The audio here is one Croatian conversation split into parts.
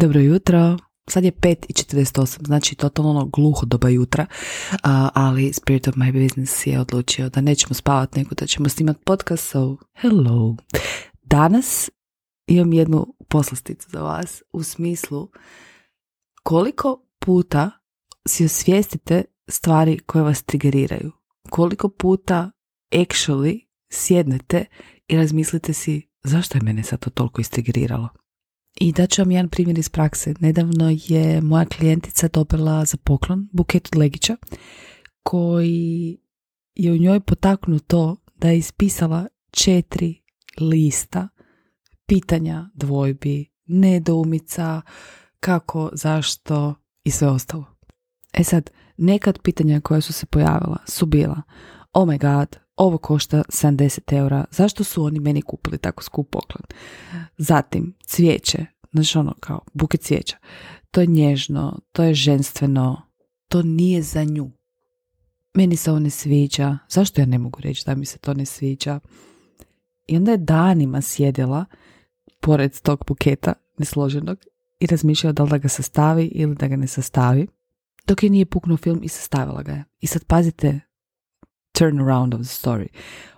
Dobro jutro. Sad je 5 i 48, znači totalno gluho doba jutra, ali Spirit of My Business je odlučio da nećemo spavati nego da ćemo snimati podcast, so hello. Danas imam jednu poslasticu za vas u smislu koliko puta si osvijestite stvari koje vas triggeriraju. Koliko puta actually sjednete i razmislite si zašto je mene sad to toliko istriggeriralo. I da ću vam jedan primjer iz prakse. Nedavno je moja klijentica dobila za poklon buket od legića koji je u njoj potaknuto da je ispisala četiri lista pitanja, dvojbi, nedoumica, kako, zašto i sve ostalo. E sad, nekad pitanja koja su se pojavila su bila oh my god, ovo košta 70 eura, zašto su oni meni kupili tako skup poklon? Zatim, cvijeće, znači ono kao buket cvijeća. To je nježno, to je ženstveno, to nije za nju. Meni se ovo ne sviđa, zašto ja ne mogu reći da mi se to ne sviđa? I onda je danima sjedila pored tog buketa nesloženog i razmišljala da li da ga sastavi ili da ga ne sastavi, dok je nije puknuo film i sastavila ga je. I sad pazite turn around of the story.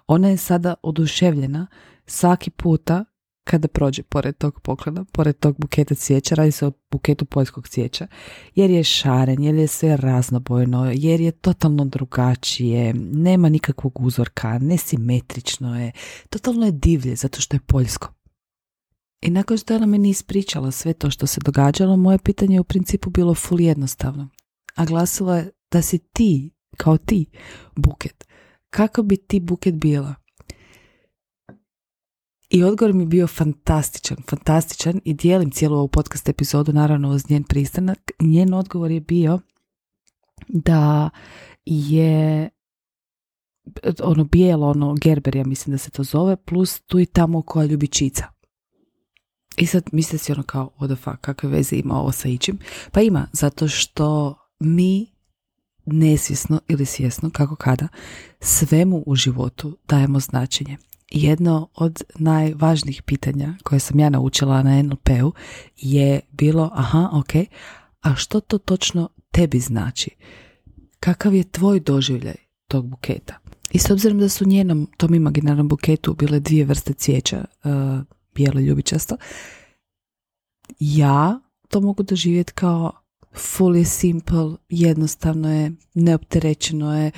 Ona je sada oduševljena svaki puta kada prođe pored tog poklona, pored tog buketa cvijeća, radi se o buketu poljskog cvijeća, jer je šaren, jer je sve raznobojno, jer je totalno drugačije, nema nikakvog uzorka, nesimetrično je, totalno je divlje zato što je poljsko. I nakon što je ona meni ispričala sve to što se događalo, moje pitanje je u principu bilo full jednostavno. A glasilo je da si ti, kao ti, buket. Kako bi ti buket bila? I odgovor mi je bio fantastičan, fantastičan i dijelim cijelu ovu podcast epizodu naravno uz njen pristanak. Njen odgovor je bio da je ono bijelo, ono gerber, ja mislim da se to zove, plus tu i tamo koja ljubičica. I sad misle si ono kao, what the fuck, kakve veze ima ovo sa ičim? Pa ima, zato što mi nesvjesno ili svjesno, kako kada, svemu u životu dajemo značenje. Jedno od najvažnijih pitanja koje sam ja naučila na NLP-u je bilo, aha, ok, a što to točno tebi znači? Kakav je tvoj doživljaj tog buketa? I s obzirom da su njenom tom imaginarnom buketu bile dvije vrste cvijeća, uh, bijelo ljubičasto, ja to mogu doživjeti kao fully simple, jednostavno je, neopterećeno je,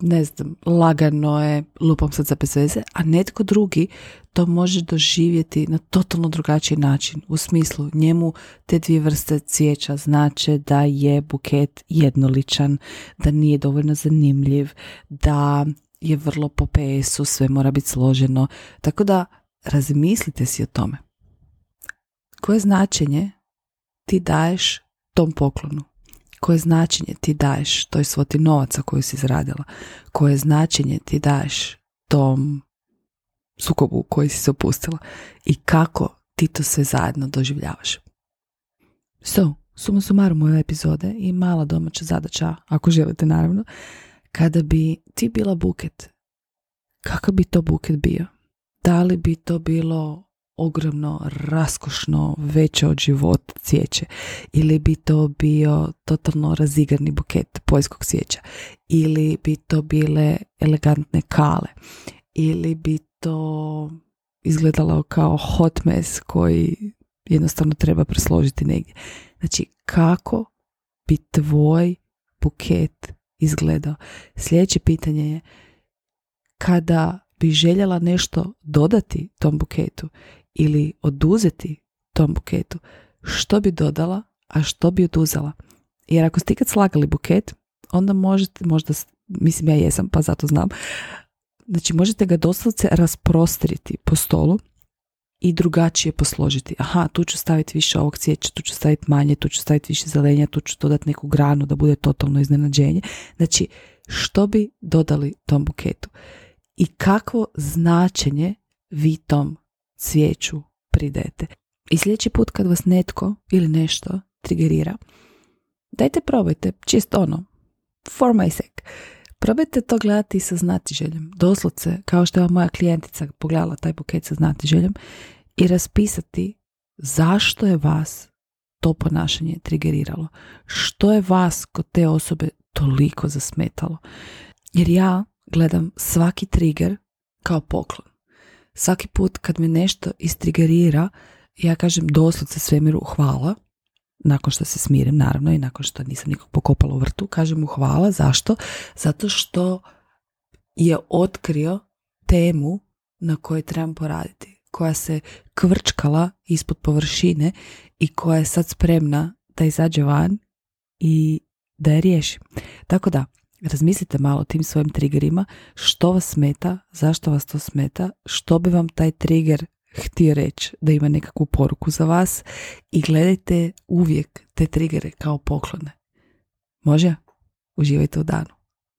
ne znam, lagano je, lupam sad za bez veze, a netko drugi to može doživjeti na totalno drugačiji način. U smislu, njemu te dvije vrste cvijeća znače da je buket jednoličan, da nije dovoljno zanimljiv, da je vrlo po PS-u, sve mora biti složeno. Tako da razmislite si o tome. Koje značenje ti daješ tom poklonu? Koje značenje ti daješ toj svoti novaca koju si izradila? Koje značenje ti daješ tom sukobu koji si se opustila? I kako ti to sve zajedno doživljavaš? So, suma sumarum ove epizode i mala domaća zadaća, ako želite naravno, kada bi ti bila buket, kakav bi to buket bio? Da li bi to bilo ogromno, raskošno, veće od života cvijeće ili bi to bio totalno razigrani buket poljskog cvijeća ili bi to bile elegantne kale ili bi to izgledalo kao hot mess koji jednostavno treba presložiti negdje. Znači, kako bi tvoj buket izgledao? Sljedeće pitanje je kada bi željela nešto dodati tom buketu ili oduzeti tom buketu, što bi dodala, a što bi oduzela. Jer ako ste ikad slagali buket, onda možete, možda, mislim ja jesam, pa zato znam, znači možete ga doslovce rasprostriti po stolu i drugačije posložiti. Aha, tu ću staviti više ovog cvijeća, tu ću staviti manje, tu ću staviti više zelenja, tu ću dodati neku granu da bude totalno iznenađenje. Znači, što bi dodali tom buketu? I kakvo značenje vi tom cvijeću pridete. I sljedeći put kad vas netko ili nešto trigerira, dajte probajte, čisto ono, for my sake. Probajte to gledati sa znatiželjem, doslovce, kao što je moja klijentica pogledala taj buket sa znatiželjem i raspisati zašto je vas to ponašanje trigeriralo. Što je vas kod te osobe toliko zasmetalo? Jer ja gledam svaki trigger kao poklon. Svaki put kad me nešto istrigerira, ja kažem doslovce svemiru hvala, nakon što se smirim naravno i nakon što nisam nikog pokopala u vrtu, kažem mu hvala. Zašto? Zato što je otkrio temu na kojoj trebam poraditi, koja se kvrčkala ispod površine i koja je sad spremna da izađe van i da je riješi. Tako da, razmislite malo o tim svojim triggerima, što vas smeta, zašto vas to smeta, što bi vam taj trigger htio reći da ima nekakvu poruku za vas i gledajte uvijek te trigere kao poklone. Može? Uživajte u danu.